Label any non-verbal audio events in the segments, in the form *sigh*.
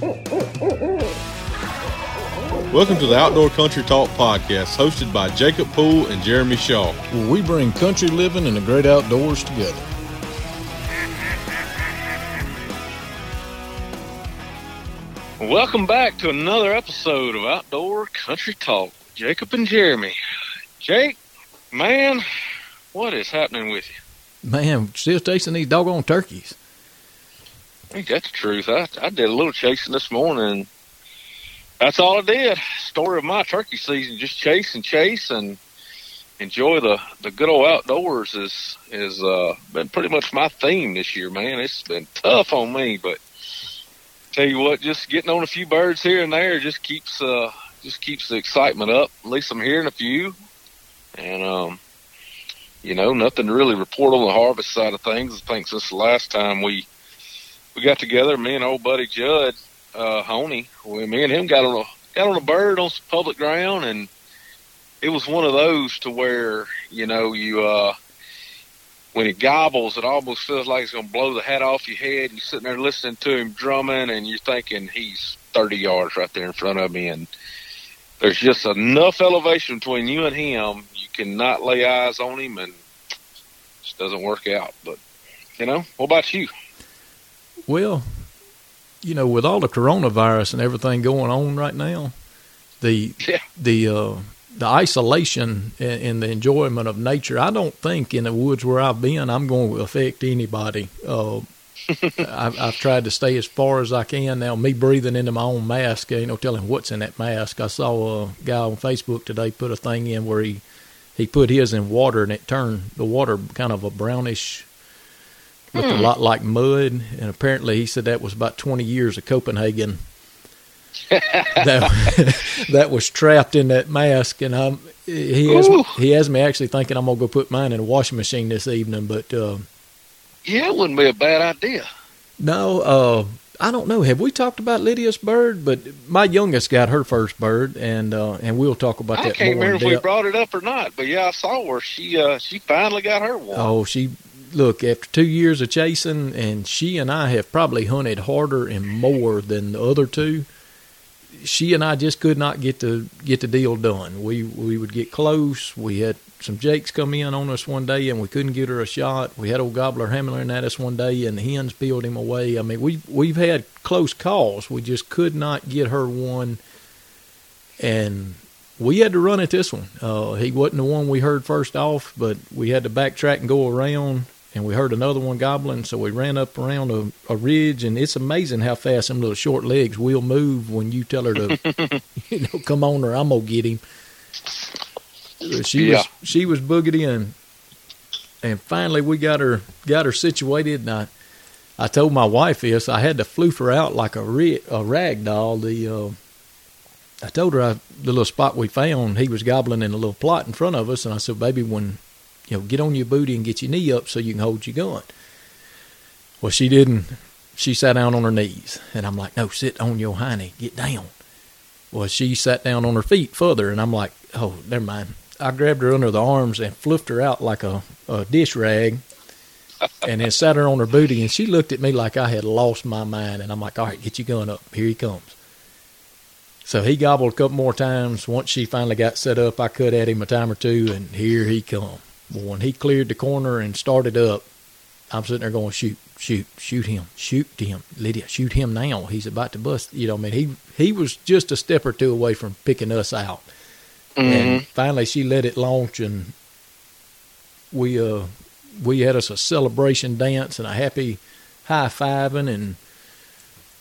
Welcome to the Outdoor Country Talk podcast, hosted by Jacob Poole and Jeremy Shaw. Where we bring country living and the great outdoors together. Welcome back to another episode of Outdoor Country Talk. Jacob and Jeremy. Jake, man, what is happening with you? Man, still chasing these doggone turkeys. I think that's the truth. I, I did a little chasing this morning. That's all I did. Story of my turkey season: just chase and chase and enjoy the the good old outdoors. Is is uh, been pretty much my theme this year, man. It's been tough on me, but tell you what, just getting on a few birds here and there just keeps uh just keeps the excitement up. At least I'm hearing a few, and um, you know, nothing to really report on the harvest side of things. I think since the last time we we got together, me and old buddy Judd uh, Honey, we, me and him got on a got on a bird on some public ground, and it was one of those to where you know you uh when it gobbles, it almost feels like it's to blow the hat off your head. You're sitting there listening to him drumming, and you're thinking he's 30 yards right there in front of me, and there's just enough elevation between you and him. You cannot lay eyes on him, and it just doesn't work out. But you know, what about you? Well, you know, with all the coronavirus and everything going on right now, the Yeah. the uh, the isolation and, and the enjoyment of nature. I don't think in the woods where I've been, I'm going to affect anybody. Uh, *laughs* I've, I've tried to stay as far as I can. Now, me breathing into my own mask, ain't no telling what's in that mask. I saw a guy on Facebook today put a thing in where he he put his in water and it turned the water kind of a brownish, looked a lot like mud. And apparently, he said that was about 20 years of Copenhagen that *laughs* that was trapped in that mask, and I'm he has Ooh. he has me actually thinking I'm gonna go put mine in a washing machine this evening. But uh, Yeah, it wouldn't be a bad idea. no, uh, I don't know. Have we talked about Lydia's bird? But my youngest got her first bird, and uh, and we'll talk about I that can't more in remember if we brought it up or not, but yeah, I saw where she uh, she finally got her one. Oh, she look after two years of chasing, and she and I have probably hunted harder and more than the other two. She and I just could not get the get the deal done. We we would get close. We had some jakes come in on us one day, and we couldn't get her a shot. We had old gobbler hammering at us one day, and the hens peeled him away. I mean, we we've had close calls. We just could not get her one, and we had to run at this one. Uh, he wasn't the one we heard first off, but we had to backtrack and go around, and we heard another one gobbling, so we ran up around a, a ridge, and it's amazing how fast them little short legs will move when you tell her to, *laughs* *laughs* you know, come on or I'm gonna get him. Uh, She Yeah. was she was boogered in, and finally we got her got her situated, and I. I told my wife this. I had to floof her out like a, ri- a rag doll. The uh, I told her I, the little spot we found, he was gobbling in a little plot in front of us, and I said, "Baby, when you know, get on your booty and get your knee up so you can hold your gun." Well, she didn't. She sat down on her knees, and I'm like, "No, sit on your hiney, get down." Well, she sat down on her feet further, and I'm like, "Oh, never mind." I grabbed her under the arms and fluffed her out like a, a dish rag, and then sat her on her booty, and she looked at me like I had lost my mind, and I'm like, "All right, get your gun up. Here he comes." So he gobbled a couple more times. Once she finally got set up, I cut at him a time or two, and here he come. Well, when he cleared the corner and started up, I'm sitting there going, shoot, shoot, shoot him, shoot him, Lydia, shoot him now. He's about to bust. You know, I mean, he he was just a step or two away from picking us out. And finally, she let it launch, and we uh we had us a celebration dance and a happy high fiving, and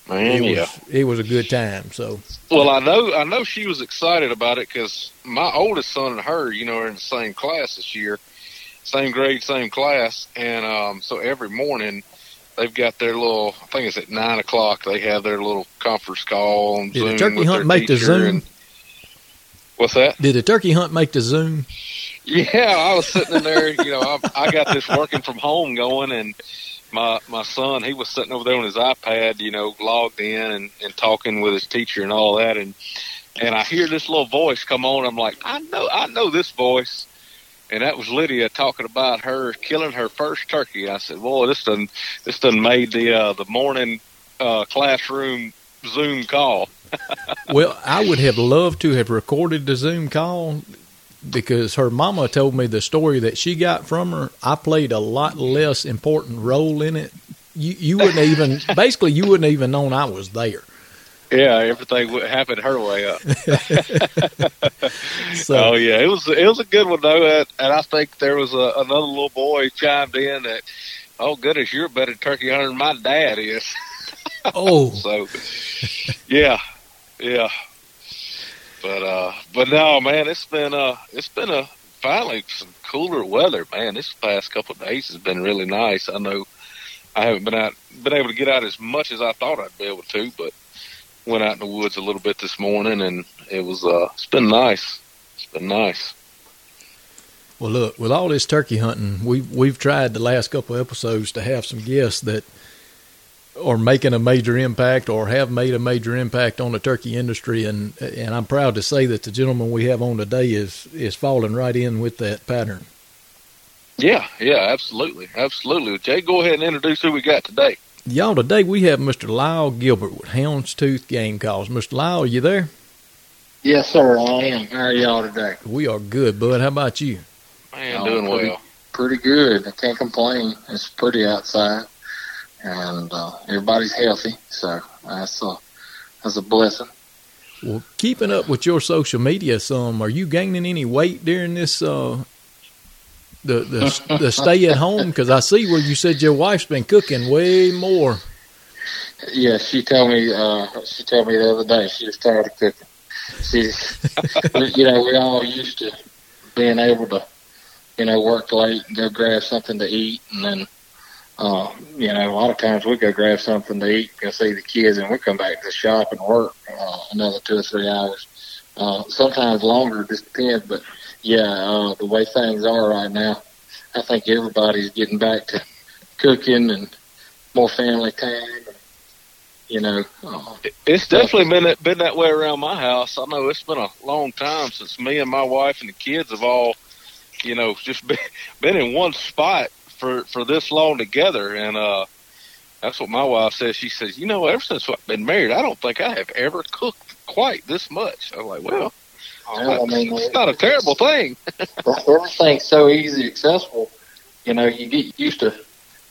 Man, it yeah. was it was a good time. So Well, I know I know she was excited about it because my oldest son and her, you know, are in the same class this year, same grade, same class, and um, so every morning they've got their little. I think it's at nine o'clock. They have their little conference call on Did the Zoom turkey hunt make the Zoom? and- what's that? did the turkey hunt make the Zoom? Yeah, I was sitting in there. You know, I, I got this working from home going, and my my son he was sitting over there on his iPad, you know, logged in and, and talking with his teacher and all that, and and I hear this little voice come on. I'm like, I know, I know this voice, and that was Lydia talking about her killing her first turkey. I said, boy, this done this done made the uh, the morning uh, classroom Zoom call. *laughs* well, I would have loved to have recorded the Zoom call because her mama told me the story that she got from her. I played a lot less important role in it. You you wouldn't even *laughs* basically you wouldn't even known I was there. Yeah, everything would happen her way up. *laughs* So oh yeah, it was it was a good one though, and I think there was a, another little boy chimed in that, oh goodness, you're a better turkey hunter than my dad is. *laughs* oh So, yeah, yeah. But uh, but no, man, it's been uh, it's been a finally some cooler weather, man. This past couple of days has been really nice. I know I haven't been out, been able to get out as much as I thought I'd be able to, but went out in the woods a little bit this morning, and it was uh, it's been nice. It's been nice. Well, look, with all this turkey hunting, we we've tried the last couple of episodes to have some guests that are making a major impact or have made a major impact on the turkey industry, and and I'm proud to say that the gentleman we have on today is is falling right in with that pattern. Yeah, yeah, absolutely, absolutely. Jay, go ahead and introduce who we got today. Y'all, today we have Mr. Lyle Gilbert with Houndstooth Game Calls. Mr. Lyle, are you there? Yes, sir, I am. How are y'all today? We are good, bud. How about you? I am doing pretty, well. Pretty good. I can't complain. It's pretty outside, and uh, everybody's healthy, so that's a that's a blessing. Well, keeping up with your social media, some are you gaining any weight during this uh, the the the stay at home? Because I see where you said your wife's been cooking way more. Yeah, she told me. Uh, she told me the other day she was tired of cooking. She's, *laughs* you know, we all used to being able to, you know, work late and go grab something to eat, and then, uh, you know, a lot of times we go grab something to eat, go see the kids, and we come back to the shop and work uh, another two or three hours. Uh, sometimes longer, just depends. But yeah, uh, the way things are right now, I think everybody's getting back to cooking and more family time. You know, uh, It's definitely been that, been that way around my house. I know it's been a long time since me and my wife and the kids have all, you know, just *laughs* been, been in one spot for for this long together. And uh, that's what my wife says. She says, you know, ever since I've been married, I don't think I have ever cooked quite this much. I'm like, well, I mean, it's not a terrible thing. everything's so easy accessible. You know, you get used to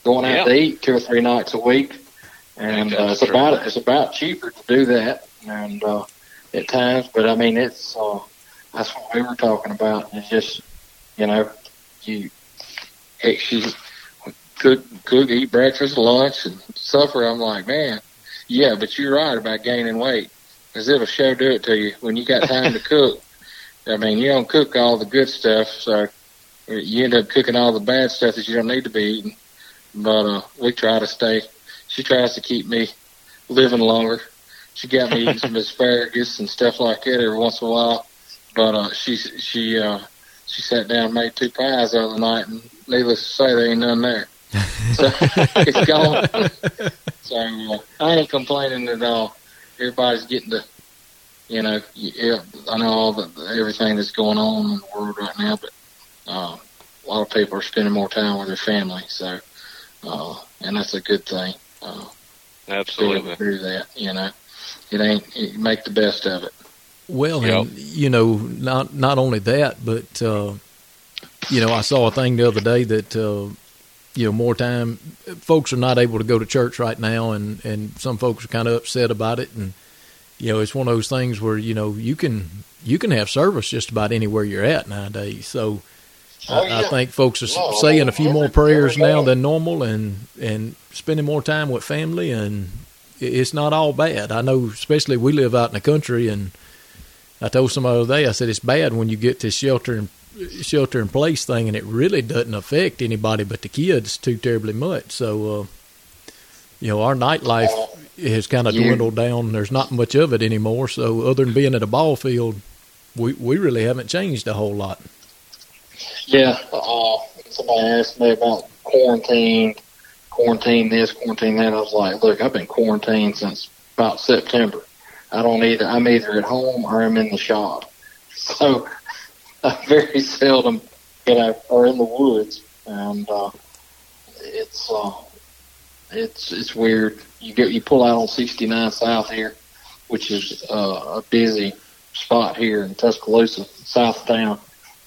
going out to eat two or three nights a week, and uh, it's true. about it's about cheaper to do that, and uh, at times. But I mean, it's uh, that's what we were talking about. It's just you know, you she cook cook eat breakfast, lunch, and supper. I'm like, man, yeah, but you're right about gaining weight, because it'll show do it to you when you got time to *laughs* cook. I mean, you don't cook all the good stuff, so you end up cooking all the bad stuff that you don't need to be eating. But uh, we try to stay. She tries to keep me living longer. She got me eating *laughs* some asparagus and stuff like that every once in a while. But uh, she she uh, she sat down and made two pies the other night, and needless to say, there ain't none there. So *laughs* it's gone. *laughs* So uh, I ain't complaining at all. Everybody's getting to, you know, yeah, I know all the everything that's going on in the world right now, but uh, a lot of people are spending more time with their family. So, uh, and that's a good thing. Uh, to be able Absolutely. to do that, you know, it ain't you make the best of it. Well, Yep. and you know, not not only that, but uh, you know, I saw a thing the other day that uh, you know more time folks are not able to go to church right now, and and some folks are kind of upset about it, and you know, it's one of those things where you know you can you can have service just about anywhere you're at nowadays. So. Oh, I, I think folks are No, saying a few more prayers now than normal, and and spending more time with family, and it's not all bad. I know, especially we live out in the country, and I told somebody the other day, I said it's bad when you get this shelter and shelter in place thing, and it really doesn't affect anybody but the kids too terribly much. So, uh, you know, our nightlife has kind of dwindled down. There's not much of it anymore. So, other than being at a ball field, we we really haven't changed a whole lot. Yeah, uh, somebody asked me about quarantine, quarantine this, quarantine that. I was like, look, I've been quarantined since about September. I don't either. I'm either at home or I'm in the shop. *laughs* So I very seldom, you know, are in the woods, and uh, it's uh, it's it's weird. You get you pull out on 69 South here, which is uh, a busy spot here in Tuscaloosa, south of town,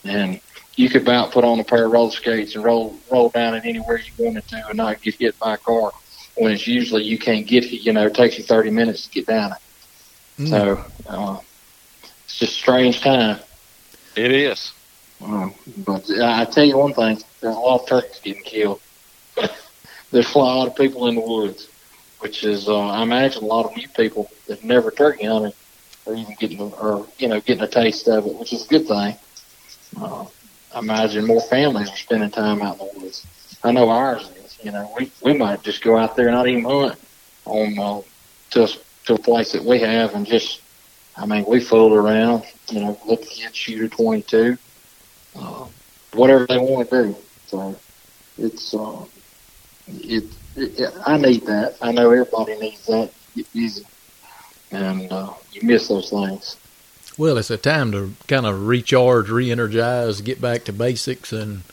and you could about put on a pair of roller skates and roll roll down it anywhere you wanted to and not get hit by a car. When it's usually you can't get you know it takes you 30 minutes to get down it. Mm. So uh, it's just a strange time. It is. Um, but I I tell you one thing: there's a lot of turkeys getting killed. *laughs* there's a lot of people in the woods, which is uh, I imagine a lot of new people that never turkey hunted are even getting or you know getting a taste of it, which is a good thing. Uh, I imagine more families are spending time out in the woods. I know ours is. You know, we we might just go out there and not even hunt on uh, to to a place that we have and just. I mean, we fooled around. You know, let the kids shoot a 22 uh, whatever they want to do. So it's uh, it, it. I need that. I know everybody needs that. And uh, you miss those things. Well, it's a time to kind of recharge, re-energize, get back to basics, and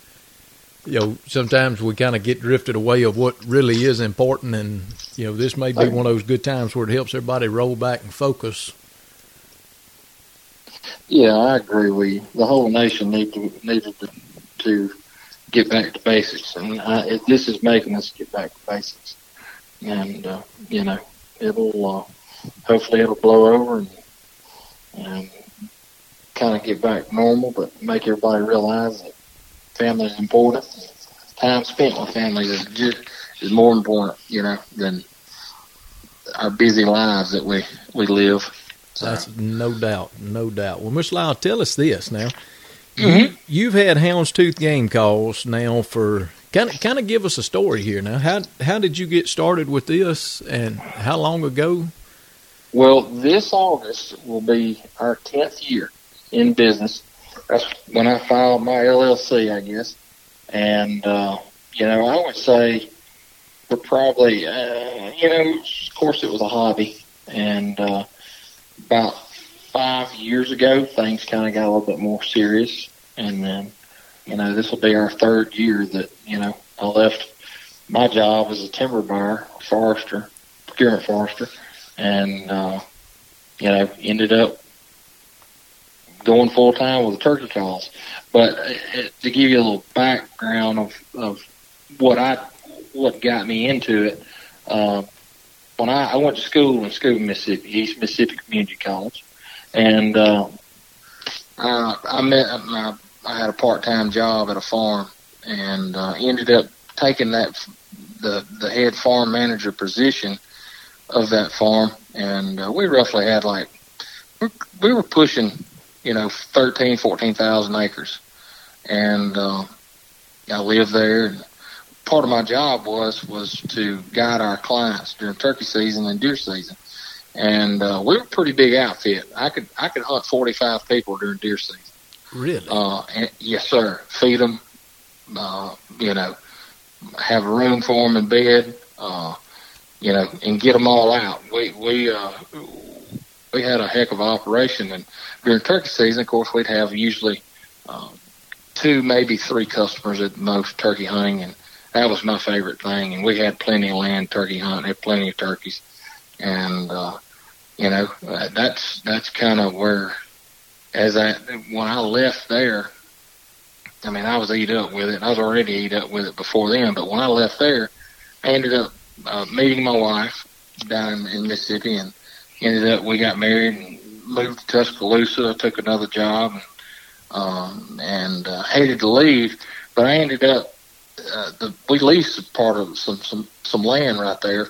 you know sometimes we kind of get drifted away of what really is important, and you know this may be one of those good times where it helps everybody roll back and focus. Yeah, I agree with you. The whole nation need to needed to, to get back to basics, and I, it, this is making us get back to basics. And uh, you know, it'll uh, hopefully it'll blow over and and kind of get back normal, but make everybody realize that family is important. Time spent with family is just is more important, you know, than our busy lives that we we live. So. That's no doubt, no doubt. Well, Miss Lyle, tell us this now. Mhm. You, you've had houndstooth game calls now for kind of kind of give us a story here now. How how did you get started with this, and how long ago? Well, this August will be our 10th year in business. That's when I filed my LLC, I guess. And, uh, you know, I would say we're probably, uh, you know, of course it was a hobby. And, uh, about five years ago, things kind of got a little bit more serious. And then, you know, this will be our third year that, you know, I left my job as a timber buyer, forester, procurement forester and uh, you know ended up going full time with the turkey calls. But uh, to give you a little background of, of what I what got me into it, uh, when I, I went to school in Scooba, Mississippi, East Mississippi Community College, and uh, uh, I met I, I had a part time job at a farm, and uh, ended up taking that the the head farm manager position of that farm, and uh, we roughly had like we- we were pushing, you know, thirteen, fourteen thousand acres, and uh, I lived there. And part of my job was was to guide our clients during turkey season and deer season, and uh, we were a pretty big outfit. I could I could hunt forty five people during deer season. Really? Uh, and, yes, sir. Feed them, uh, you know, have a room for them in bed, uh, you know, and get them all out. We we uh, we had a heck of an operation, and during turkey season, of course, we'd have usually uh, two, maybe three customers at most turkey hunting, and that was my favorite thing. And we had plenty of land turkey hunting, had plenty of turkeys, and uh, you know, uh, that's that's kind of where as I when I left there, I mean I was eat up with it. I was already eat up with it before then, but when I left there, I ended up uh, meeting my wife down in, Mississippi, and ended up we got married and moved to Tuscaloosa. took another job, and, um, and uh, hated to leave, but I ended up uh, the we leased part of some some some land right there,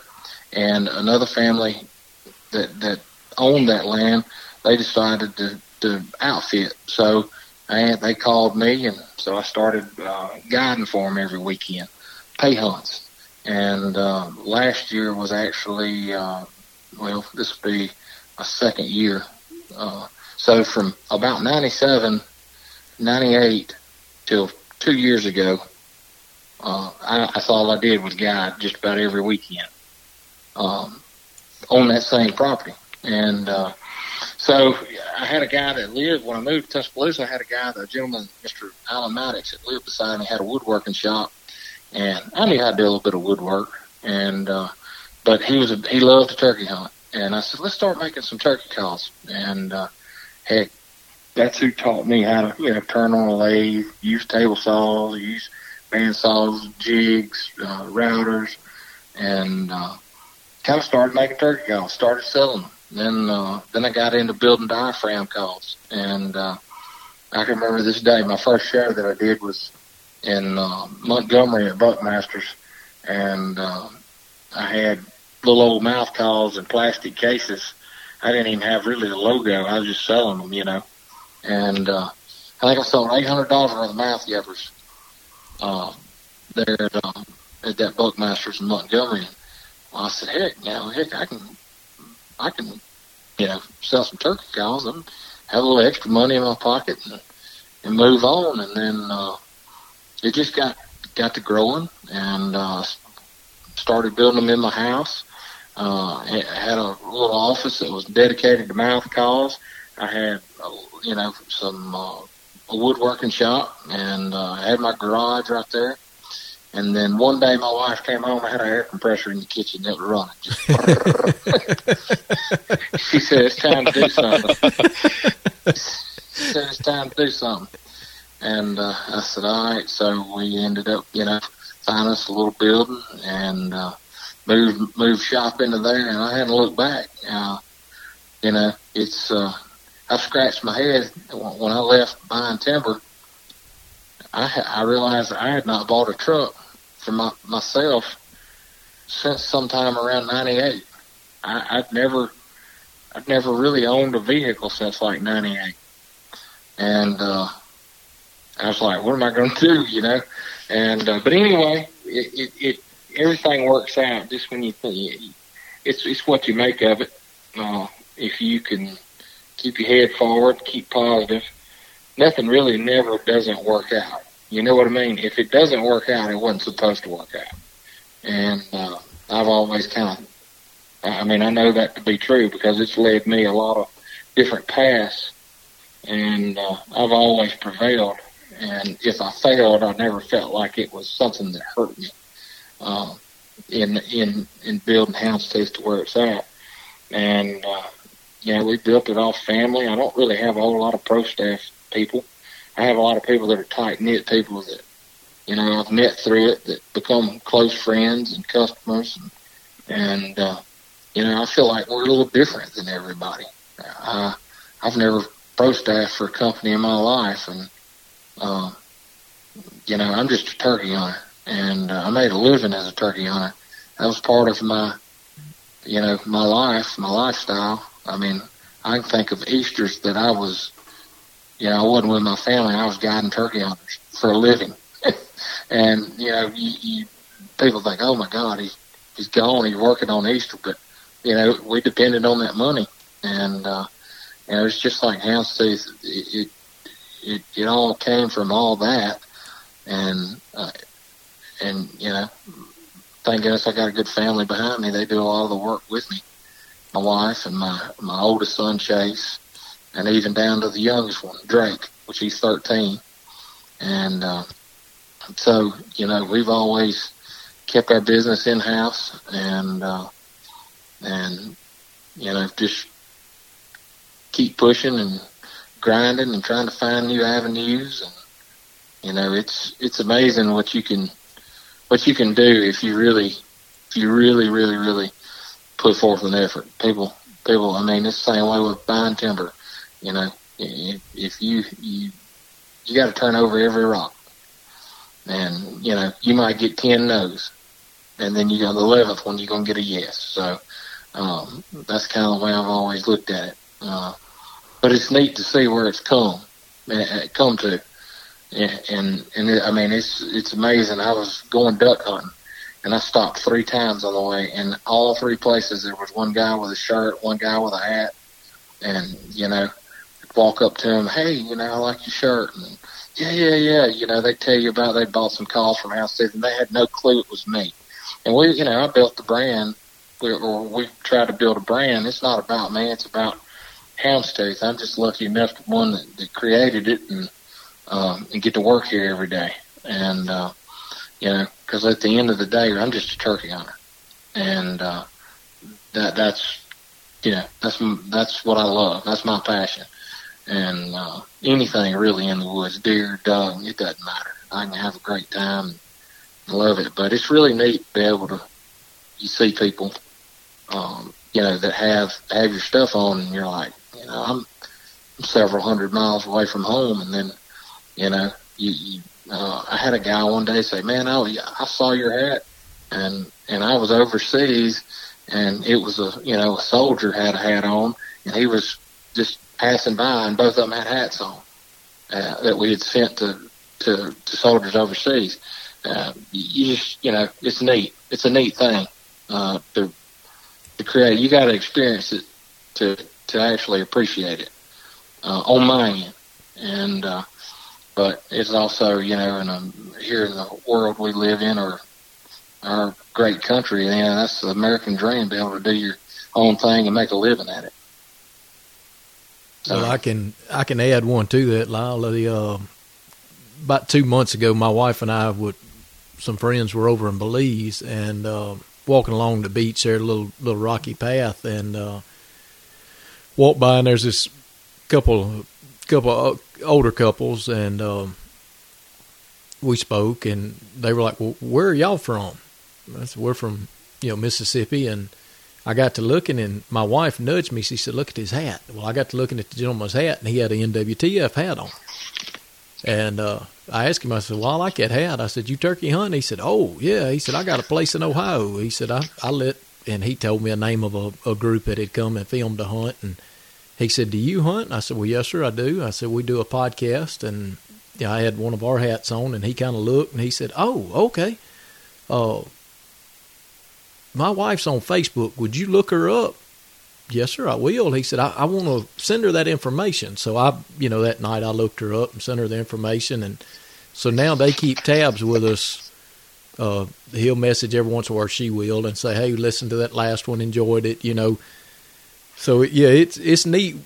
and another family that that owned that land, they decided to to outfit. So and they called me, and so I started uh, guiding for them every weekend, pay hunts. And uh, last year was actually, uh, well, this will be a second year. Uh, so from about 97, 98 till two years ago, uh, I, that's all I did was guide just about every weekend um, on that same property. And uh, so I had a guy that lived when I moved to Tuscaloosa. I had a guy, the gentleman, Mr. Alan Maddox, that lived beside me, had a woodworking shop, and I knew how to do a little bit of woodwork. and uh, but he was a, he loved to turkey hunt, and I said let's start making some turkey calls, and uh, heck, that's who taught me how to you know turn on a lathe, use table saws, use band saws, jigs, uh, routers, and uh, kind of started making turkey calls, started selling them. Then uh, then I got into building diaphragm calls, and uh, I can remember this day. My first show that I did was in uh, Montgomery at Buckmasters, and uh, I had little old mouth calls in plastic cases. I didn't even have really a logo. I was just selling them, you know. And uh, I think I sold eight hundred dollars worth of mouth givers uh, there at, uh, at that Buckmasters in Montgomery. I said, heck, you know, heck, I can, I can, you know, sell some turkey calls and have a little extra money in my pocket and, and move on. And then uh, it just got got to growing and uh, started building them in my house. Uh, I had a little office that was dedicated to mouth calls. I had, uh, you know, some uh, a woodworking shop, and uh, I had my garage right there. And then one day my wife came home. I had an air compressor in the kitchen that was running. Just *laughs* she said, "It's time to do something." she said, "It's time to do something." And uh, I said, "All right." So we ended up, you know, finding us a little building and uh, moved moved shop into there. And I hadn't looked back. Uh, you know, it's uh, I scratched my head when I left buying timber. I I realized I had not bought a truck for my, myself since sometime around '98. I, I'd never I've never really owned a vehicle since like '98, and uh, I was like, what am I going to do? You know, and uh, but anyway, it, it, it everything works out just when you think it's it's what you make of it. Uh, if you can keep your head forward, keep positive. Nothing really never doesn't work out. You know what I mean? If it doesn't work out, it wasn't supposed to work out. And uh, I've always kind of, I mean, I know that to be true because it's led me a lot of different paths, and uh, I've always prevailed. And if I failed, I never felt like it was something that hurt me. Uh, in in in building Houndstooth to where it's at, and uh, know, we built it off family. I don't really have a whole lot of pro staff people. I have a lot of people that are tight knit people that, you know, I've met through it that become close friends and customers. And, and uh, you know, I feel like we're a little different than everybody. Uh, I've never pro staff for a company in my life. And, uh, you know, I'm just a turkey hunter. And uh, I made a living as a turkey hunter. That was part of my, you know, my life, my lifestyle. I mean, I can think of Easter's that I was, you know, I wasn't with my family. I was guiding turkey hunters for a living. *laughs* and, you know, you, you, people think, oh my God, he's, he's gone. He's working on Easter. But, you know, we depended on that money. And, uh, you know, it's just like Houndstooth. It, it, it, it all came from all that. And, uh, and, you know, thank goodness I got a good family behind me. They do a lot of the work with me my wife and my my oldest son Chase, and even down to the youngest one Drake, which he's 13. And uh, so you know we've always kept our business in house and uh, and you know just keep pushing and grinding and trying to find new avenues and you know it's it's amazing what you can what you can do if you really if you really really really put forth an effort. People, people. I mean, it's the same way with buying timber. You know, if you you you got to turn over every rock, and you know you might get ten no's, and then you got the eleventh one you're gonna get a yes. So um, that's kind of the way I've always looked at it. Uh, but it's neat to see where it's come, uh, come to, and and, and I mean it's it's amazing. I was going duck hunting and I stopped three times on the way. And all three places, there was one guy with a shirt, one guy with a hat, and you know, walk up to him, hey, you know, I like your shirt, and yeah, yeah, yeah, you know, they tell you about they bought some calls from Houndstooth, and they had no clue it was me. And we, you know, I built the brand, or we tried to build a brand. It's not about me; it's about Houndstooth. I'm just lucky enough to one that, that created it and um, and get to work here every day. And uh, you know, because at the end of the day, I'm just a turkey hunter. and uh, that that's you know that's that's what I love. That's my passion, and uh, anything really in the woods, deer, dog, it doesn't matter. I can have a great time, and love it. But it's really neat to be able to you see people, um, you know, that have have your stuff on, and you're like, you know, I'm several hundred miles away from home, and then, you know, you, you uh, I had a guy one day say, "Man, oh, I saw your hat," and and I was overseas, and it was a you know a soldier had a hat on, and he was just passing by, and both of them had hats on uh, that we had sent to to, to soldiers overseas. Uh, you just you know it's neat. It's a neat thing uh, to to create. You got to experience it to to actually appreciate it uh, on my end, and uh, but it's also you know in a, here in the world we live in or our great country, you know, that's the American dream, be able to do your own thing and make a living at it. I can I can add one to that, Lyle. The, uh, about two months ago, my wife and I would some friends were over in Belize and uh, walking along the beach there, a little little rocky path, and uh, walked by and there's this couple couple older couples, and um, we spoke, and they were like, "Well, where are y'all from?" I said, "We're from you know Mississippi," and I got to looking, and my wife nudged me. She said, "Look at his hat." Well, I got to looking at the gentleman's hat, and he had an NWTF hat on. And uh, I asked him, I said, "Well, I like that hat." I said, "You turkey hunt?" He said, "Oh, yeah." He said, "I got a place in Ohio." He said, "I I let," and he told me a name of a, a group that had come and filmed a hunt, and he said, "Do you hunt?" And I said, "Well, yes, sir, I do." I said, "We do a podcast," and I had one of our hats on, and he kind of looked, and he said, "Oh, okay." Uh, my wife's on Facebook. Would you look her up? Yes, sir, I will. He said, I, I want to send her that information. So I, you know, that night I looked her up and sent her the information. And so now they keep tabs with us. Uh, he'll message every once in a while, she will, and say, hey, listen to that last one, enjoyed it, you know. So yeah, it's it's neat.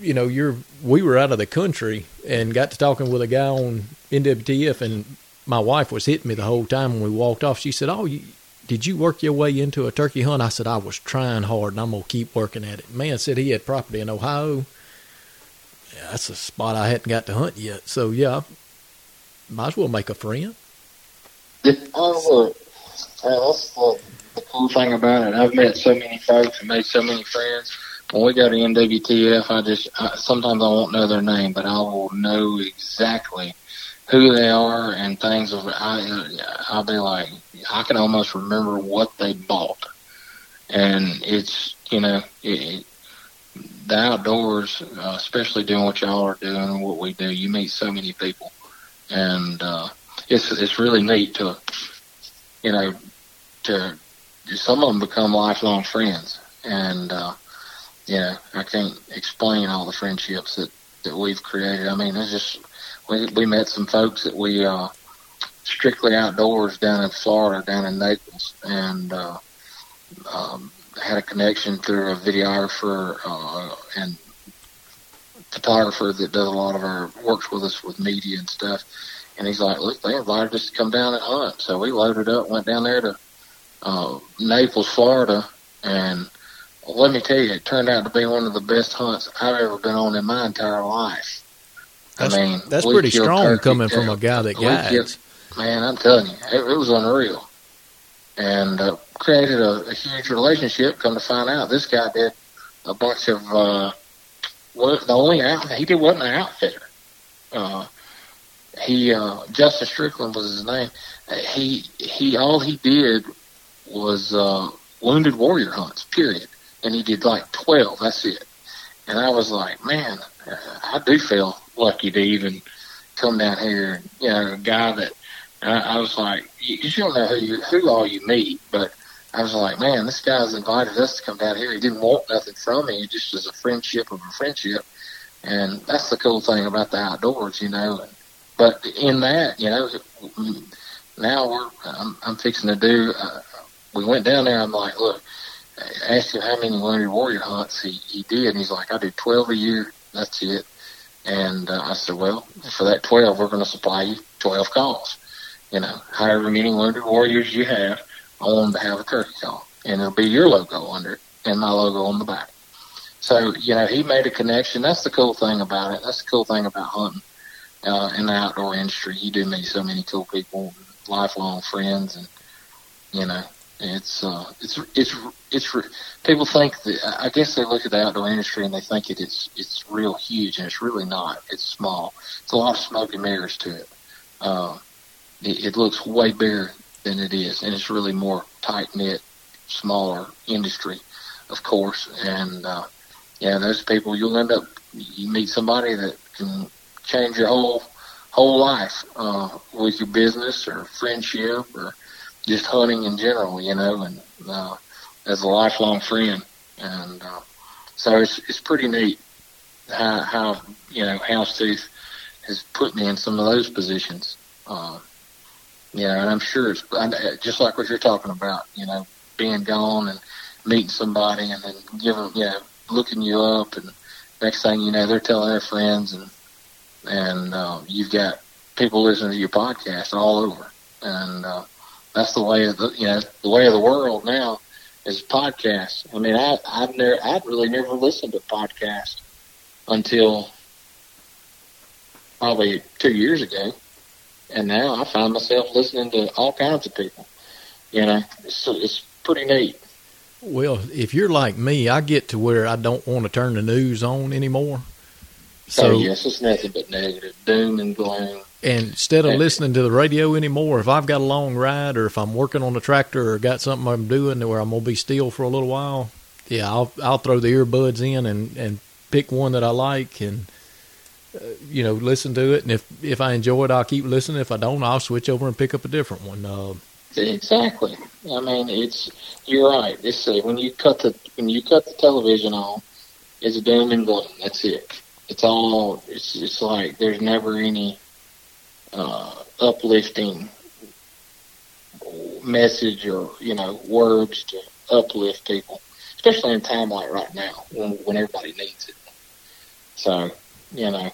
You know, you're we were out of the country and got to talking with a guy on NWTF, and my wife was hitting me the whole time when we walked off. She said, "Oh, you, did you work your way into a turkey hunt?" I said, "I was trying hard, and I'm gonna keep working at it." Man said he had property in Ohio. Yeah, that's a spot I hadn't got to hunt yet. So yeah, might as well make a friend. Yeah, oh, that's the, the cool thing about it. I've met so many folks and made so many friends when we go to NWTF, I just I, sometimes I won't know their name, but I will know exactly who they are and things. Of I I'll be like I can almost remember what they bought, and it's you know it, the outdoors, uh, especially doing what y'all are doing and what we do. You meet so many people, and uh, it's it's really neat to you know to some of them become lifelong friends and. uh you know I can't explain all the friendships that that we've created. I mean, it's just we we met some folks that we uh, strictly outdoors down in Florida, down in Naples, and uh, um, had a connection through a videographer uh, and photographer that does a lot of our works with us with media and stuff. And he's like, look, they invited us to come down and hunt. So we loaded up, went down there to uh, Naples, Florida, and let me tell you, it turned out to be one of the best hunts I've ever been on in my entire life. That's, I mean, that's pretty strong coming from a guy that guides. Man, I'm telling you, it, it was unreal, and uh, created a, a huge relationship. Come to find out, this guy did a bunch of uh, what the only out he did wasn't an outfitter. Uh, he uh, Justin Strickland was his name. He he all he did was uh, wounded warrior hunts. Period and he did like 12. That's it. And I was like, man, I do feel lucky to even come down here. You know, a guy that I, I was like, you, you don't know who you, who all you meet, but I was like, man, this guy's invited us to come down here. He didn't want nothing from me. just as a friendship of a friendship. And that's the cool thing about the outdoors, you know. But in that, you know, now we're, I'm, I'm fixing to do, uh, we went down there. I'm like, look, I asked him how many Wounded Warrior hunts he, he did, and he's like, I do 12 a year. That's it. And uh, I said, well, for that 12, we're going to supply you 12 calls. You know, however many Wounded Warriors you have, I want them to have a turkey call. and it'll be your logo under it and my logo on the back. So you know, he made a connection. That's the cool thing about it. That's the cool thing about hunting uh, in the outdoor industry. You do meet so many cool people, lifelong friends, and you know, it's uh, it's it's it's people think that I guess they look at the outdoor industry and they think it is it's real huge, and it's really not. It's small. It's a lot of smoke and mirrors to it. Uh, it, it looks way bigger than it is, and it's really more tight knit, smaller industry, of course. And uh, yeah, those people you'll end up you meet somebody that can change your whole whole life uh, with your business or friendship or just hunting in general, you know, and uh, as a lifelong friend. And uh, so it's it's pretty neat how, how you know Houndstooth has put me in some of those positions. Uh, you know, and I'm sure it's just like what you're talking about. You know, being gone and meeting somebody and then giving, you know, looking you up, and next thing you know, they're telling their friends, and and uh, you've got people listening to your podcast all over, and uh, that's the way of the you know the way of the world now is podcasts. I mean, I I've never I'd really never listened to podcast until probably two years ago, and now I find myself listening to all kinds of people. You know, it's it's pretty neat. Well, if you're like me, I get to where I don't want to turn the news on anymore. So oh, yes, it's nothing but negative, doom and gloom. And instead of listening to the radio anymore, if I've got a long ride or if I'm working on a tractor or got something I'm doing where I'm gonna be still for a little while, yeah, I'll I'll throw the earbuds in and and pick one that I like and uh, you know listen to it. And if if I enjoy it, I'll keep listening. If I don't, I'll switch over and pick up a different one. Uh, Exactly. I mean, it's you're right. It's uh, when you cut the when you cut the television on, it's doom and gloom. That's it. It's all. It's it's like there's never any uh, uplifting message or you know words to uplift people, especially in a time like right now when when everybody needs it. So you know,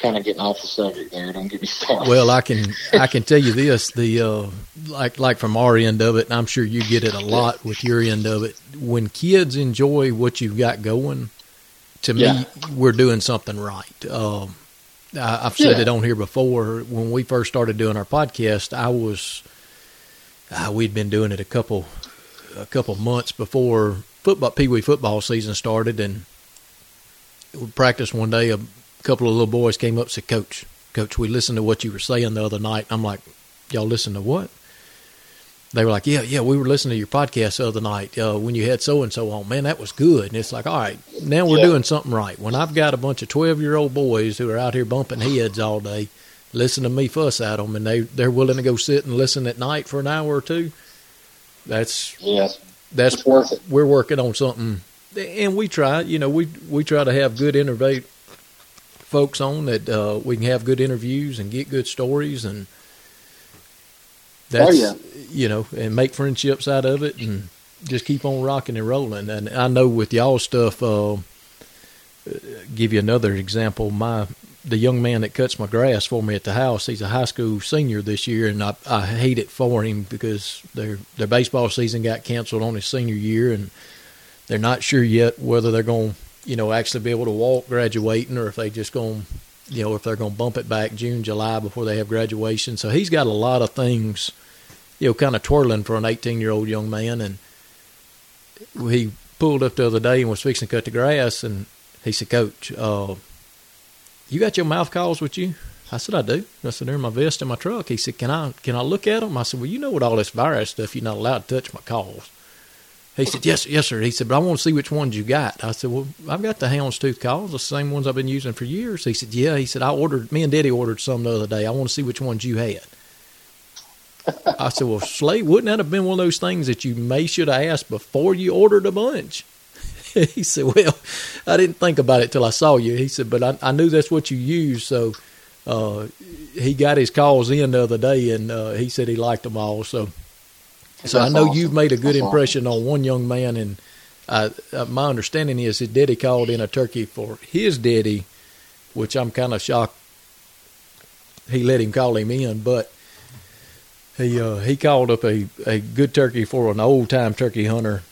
kind of getting off the subject there. Don't get me started. Well, I can I can tell you this: the uh, like like from our end of it, and I'm sure you get it a lot with your end of it. When kids enjoy what you've got going, to yeah. me, we're doing something right. Um, I, have said yeah. it on here before. When we first started doing our podcast, I was uh, we'd been doing it a couple a couple months before football Pee Wee football season started, and we practiced one day. A a couple of little boys came up and said, Coach, Coach, we listened to what you were saying the other night. I'm like, Y'all listen to what? They were like, Yeah, yeah, we were listening to your podcast the other night uh, when you had so and so on. Man, that was good. And it's like, All right, now we're yeah. doing something right. When I've got a bunch of 12 year old boys who are out here bumping heads all day, listen to me fuss at them, and they, they're willing to go sit and listen at night for an hour or two, that's, yes. that's, we're working on something. And we try, you know, we, we try to have good innovate folks on that uh, we can have good interviews and get good stories and that's oh, yeah. you know and make friendships out of it and just keep on rocking and rolling and I know with y'all stuff uh, give you another example my the young man that cuts my grass for me at the house he's a high school senior this year and I, I hate it for him because their their baseball season got canceled on his senior year and they're not sure yet whether they're going to you know, actually be able to walk graduating or if they just going, you know, if they're going to bump it back June, July before they have graduation. So he's got a lot of things, you know, kind of twirling for an 18 year old young man. And he pulled up the other day and was fixing to cut the grass. And he said, Coach, uh, you got your mouth calls with you? I said, I do. I said, they're in my vest in my truck. He said, can I, can I look at them? I said, well, you know, with all this virus stuff, you're not allowed to touch my calls. He said, "Yes, yes, sir." He said, "But I want to see which ones you got." I said, "Well, I've got the houndstooth calls, the same ones I've been using for years." He said, "Yeah." He said, "I ordered. Me and Daddy ordered some the other day. I want to see which ones you had." I said, "Well, Slade, wouldn't that have been one of those things that you may should have asked before you ordered a bunch?" *laughs* he said, "Well, I didn't think about it till I saw you." He said, "But I, I knew that's what you use, so." Uh, he got his calls in the other day, and uh, he said he liked them all. So so That's I know awesome. you've made a good That's impression awesome. on one young man, and uh, uh, my understanding is his daddy called in a turkey for his daddy, which I'm kind of shocked he let him call him in, but he uh, he called up a, a good turkey for an old time turkey hunter,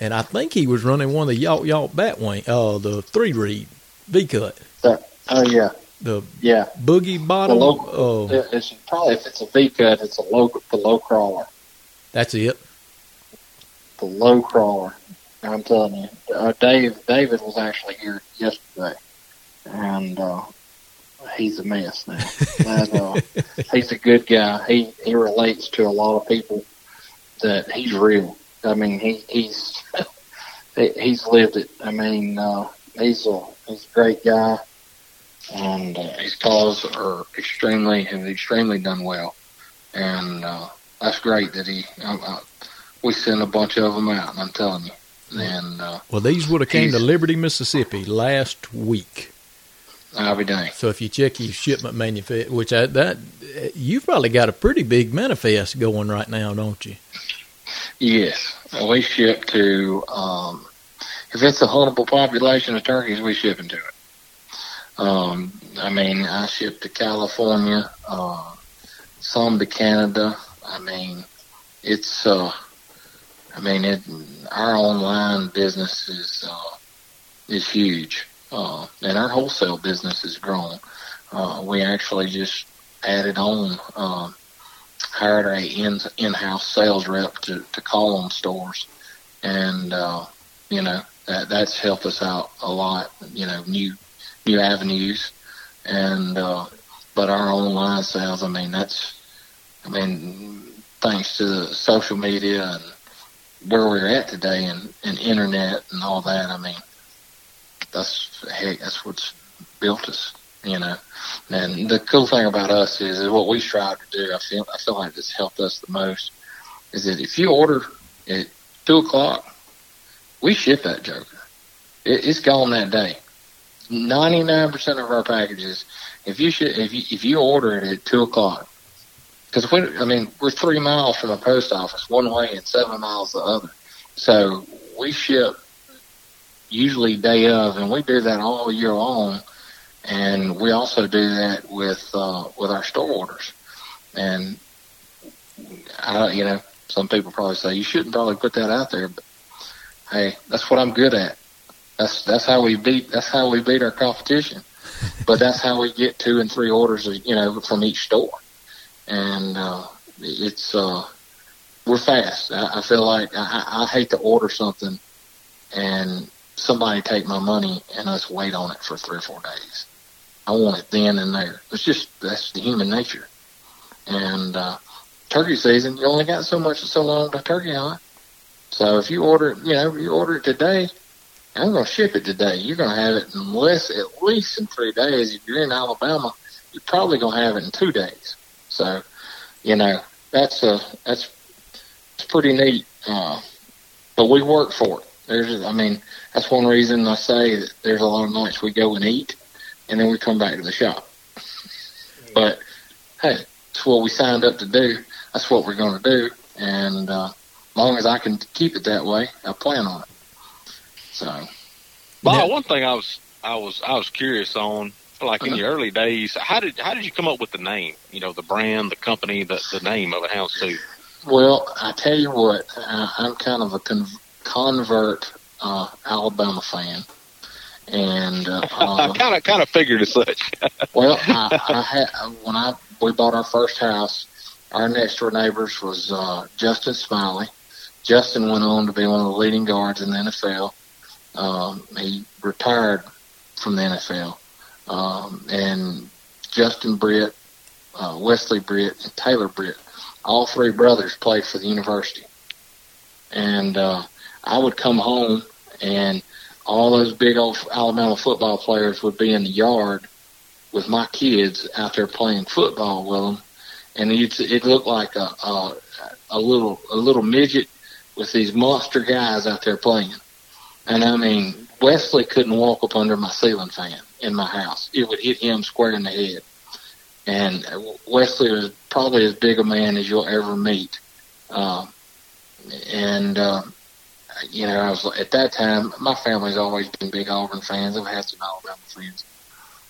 and I think he was running one of the Yacht Yacht Batwing, uh, the three reed V cut, So, oh yeah, the yeah. boogie The bottom. low, uh, it's probably if it's a V cut, it's a low the low crawler. That's it. The low crawler. I'm telling you, uh, Dave. David was actually here yesterday, and uh, he's a mess now. Uh, *laughs* he's a good guy. He he relates to a lot of people. That he's real. I mean, he he's *laughs* he's lived it. I mean, uh, he's a he's a great guy, and uh, his calls are extremely have extremely done well, and uh, that's great that he. I, I, we sent a bunch of them out. and I'm telling you, and uh, Well, these would have came to Liberty, Mississippi last week. I'll be dang. So if you check your shipment manifest, which I, that you've probably got a pretty big manifest going right now, don't you? Yes, we ship to. Um, if it's a huntable population of turkeys, we ship into it. Um, I mean, I ship to California, uh, some to Canada. I mean, it's. Uh, I mean, it. Our online business is uh, is huge, uh, and our wholesale business is growing. Uh, we actually just added on. Um, hired a in in-house sales rep to, to call on stores, and uh, you know that that's helped us out a lot. You know, new new avenues, and uh, but our online sales. I mean, that's I mean, thanks to social media and where we're at today, and, and internet and all that. I mean, that's heck, that's what's built us. You know. And the cool thing about us is, is what we strive to do. I feel I feel like it's helped us the most. Is that if you order at two o'clock, we ship that joker. It, it's gone that day. Ninety nine percent of our packages, if you should, if you if you order it at two o'clock, because we, I mean, we're three miles from a post office one way and seven miles the other, so we ship usually day of, and we do that all year long and we also do that with uh, with our store orders. And I, you know, some people probably say you shouldn't probably put that out there, but hey, that's what I'm good at. That's that's how we beat that's how we beat our competition. but that's how we get two and three orders, you know, from each store. And uh, it's uh, we're fast. I, I feel like I, I hate to order something and somebody take my money and us wait on it for three or four days. I want it then and there. It's just that's the human nature. And uh, turkey season, you only got so much so long to turkey hunt. So if you order, you know, you order it today, I'm going to ship it today. You're going to have it in less, at least in three days. If you're in Alabama, you're probably going to have it in two days. So, you know, that's a that's it's pretty neat. Uh, but we work for it. There's, I mean, that's one reason I say that there's a lot of nights we go and eat, and then we come back to the shop. But hey, it's what we signed up to do. That's what we're going to do, and uh, as long as I can keep it that way, I plan on it. So, Bob, Now- one thing I was I was I was curious on, like in Uh-huh. your early days, how did how did you come up with the name? You know, the brand, the company, the the name of it, Houndstooth. well, I tell you what, I, I'm kind of a con- convert uh, Alabama fan, and uh, I *laughs* uh, kind of kind of figured as such. *laughs* Well, I, I had when I we bought our first house, our next door neighbors was uh, Justin Smiley. Justin went on to be one of the leading guards in the NFL. Um, he retired from the NFL, um, and Justin Britt, uh, Wesley Britt, and Taylor Britt, all three brothers played for the university. And uh, I would come home, and all those big old Alabama football players would be in the yard with my kids out there playing football with them, and it it looked like a, a a little a little midget with these monster guys out there playing. And I mean, Wesley couldn't walk up under my ceiling fan in my house; it would hit him square in the head. And Wesley was probably as big a man as you'll ever meet. Um, and uh, you know, I was at that time. My family's always been big Auburn fans. I've had some Alabama friends,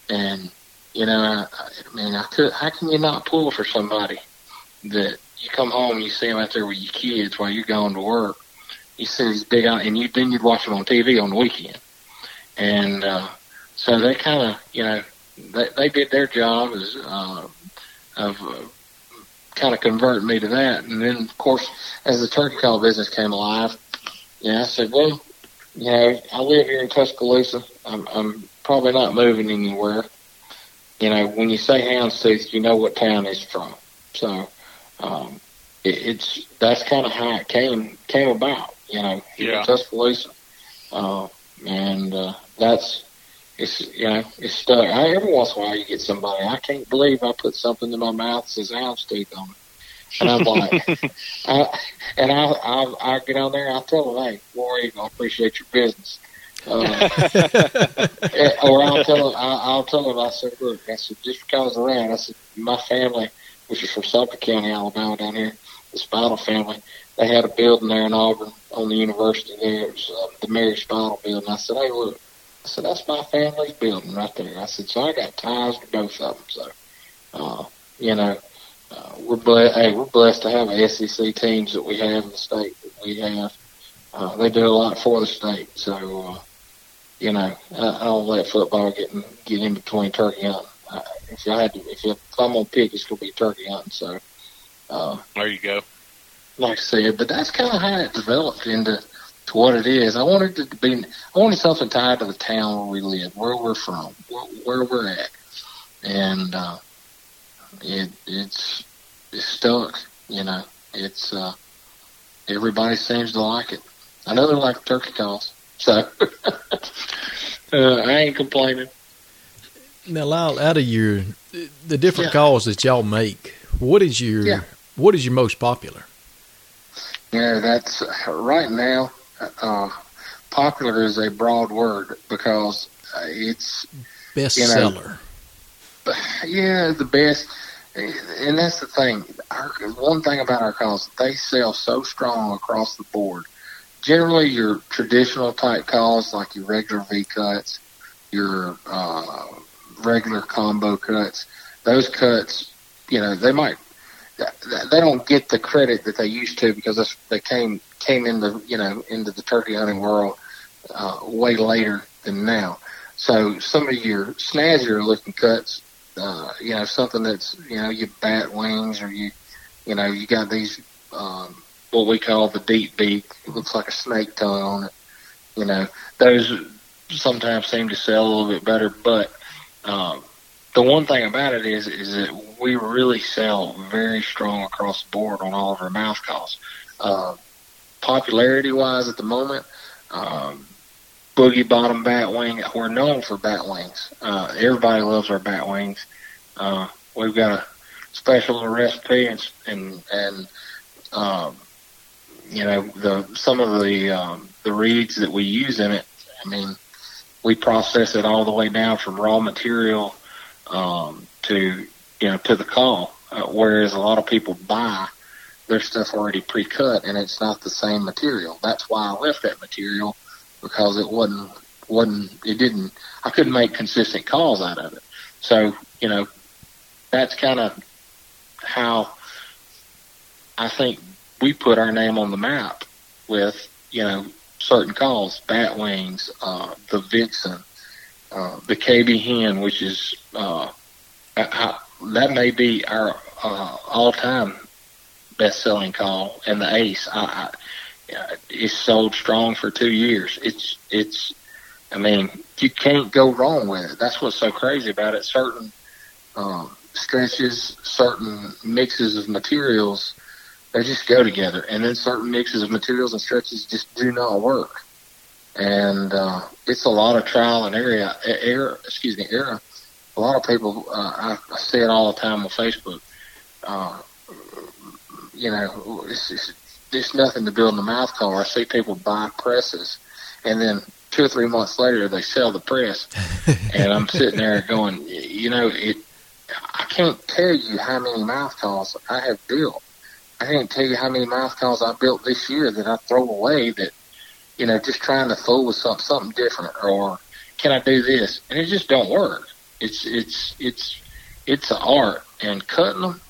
and you know, I, I mean, I could. How can you not pull for somebody that you come home and you see them out there with your kids while you're going to work. You see these big out, and you then you'd watch them on TV on the weekend, and uh, so they kind of you know they they did their job as uh, of uh, kind of converting me to that, and then of course as the turkey call business came alive, yeah, I said, well, you know, I live here in Tuscaloosa. I'm, I'm probably not moving anywhere. You know, when you say houndstooth, you know what town it's from. So, um, it, it's that's kind of how it came came about. You know, Yeah. Tuscaloosa, uh, and uh, that's it's you know it's stuck. I, every once in a while, you get somebody. I can't believe I put something in my mouth that says houndstooth on it, and I'm like, *laughs* I, and I, I I get on there. I tell them, hey, Rory, I appreciate your business. Uh, *laughs* or I'll tell them, I'll, I'll tell them, I said, look, I said, just because of that, I said, my family, which is from Suffolk County, Alabama, down here, the Spinal family, they had a building there in Auburn on the university there. It was uh, the Mary Spinal building. I said, hey, look, I said, that's my family's building right there. I said, so I got ties to both of them. So, uh, you know, uh, we're blessed. Hey, we're blessed to have SEC teams that we have in the state that we have. Uh, they do a lot for the state. So, uh, you know, I, I don't let football get in, get in between turkey hunting. Uh, if I had to, if, if I'm gonna pick, it's gonna be turkey hunting. So, uh, There you go. Like I said, but that's kind of how it developed into to what it is. I wanted it to be, I wanted something tied to the town where we live, where we're from, where, where we're at, and uh, it it's it's stuck. You know, it's uh, everybody seems to like it. I know they like turkey calls, so *laughs* uh, I ain't complaining. Now, Lyle, out of your the different Yeah. calls that y'all make, what is your Yeah. what is your most popular? Yeah, that's right now. Uh, popular is a broad word because it's Bestseller. yeah the best, and that's the thing. Our, one thing about our calls, they sell so strong across the board. Generally, your traditional type calls, like your regular V cuts, your uh, regular combo cuts, those cuts, you know, they might they don't get the credit that they used to because they came came into you know into the turkey hunting world uh, way later than now. So some of your snazzier looking cuts, uh, you know, something that's you know your bat wings or you you know you got these um, what we call the deep beak. It looks like a snake tongue on it. You know, those sometimes seem to sell a little bit better, but um, the one thing about it is is that we really sell very strong across the board on all of our mouth calls. Uh, popularity wise at the moment, um, boogie bottom bat wing. We're known for bat wings. Uh, everybody loves our bat wings. Uh, we've got a special little recipe and and and um, you know the some of the um, the reeds that we use in it. I mean, we process it all the way down from raw material um, to you know to the call. Uh, whereas a lot of people buy their stuff already pre-cut, and it's not the same material. That's why I left that material because it wasn't wasn't it didn't I couldn't make consistent calls out of it. So you know that's kind of how I think we put our name on the map with you know certain calls, bat wings, uh, the vixen, uh, the KB hen, which is uh, I, that may be our uh, all-time best-selling call, and the ace. I, I, it's sold strong for two years. It's it's. I mean, you can't go wrong with it. That's what's so crazy about it. Certain um, stretches, certain mixes of materials, they just go together, and then certain mixes of materials and stretches just do not work. And uh, it's a lot of trial and error. Error, excuse me, error. A lot of people. Uh, I, I see it all the time on Facebook. Uh, you know, it's, it's, it's nothing to build in the mouth call. I see people buy presses, and then two or three months later they sell the press, *laughs* and I'm sitting there going, you know, it. I can't tell you how many mouth calls I have built. I can't tell you how many mouth calls I built this year that I throw away that, you know, just trying to fool with something, something different, or can I do this? And it just don't work. It's it's it's it's an art, and cutting them,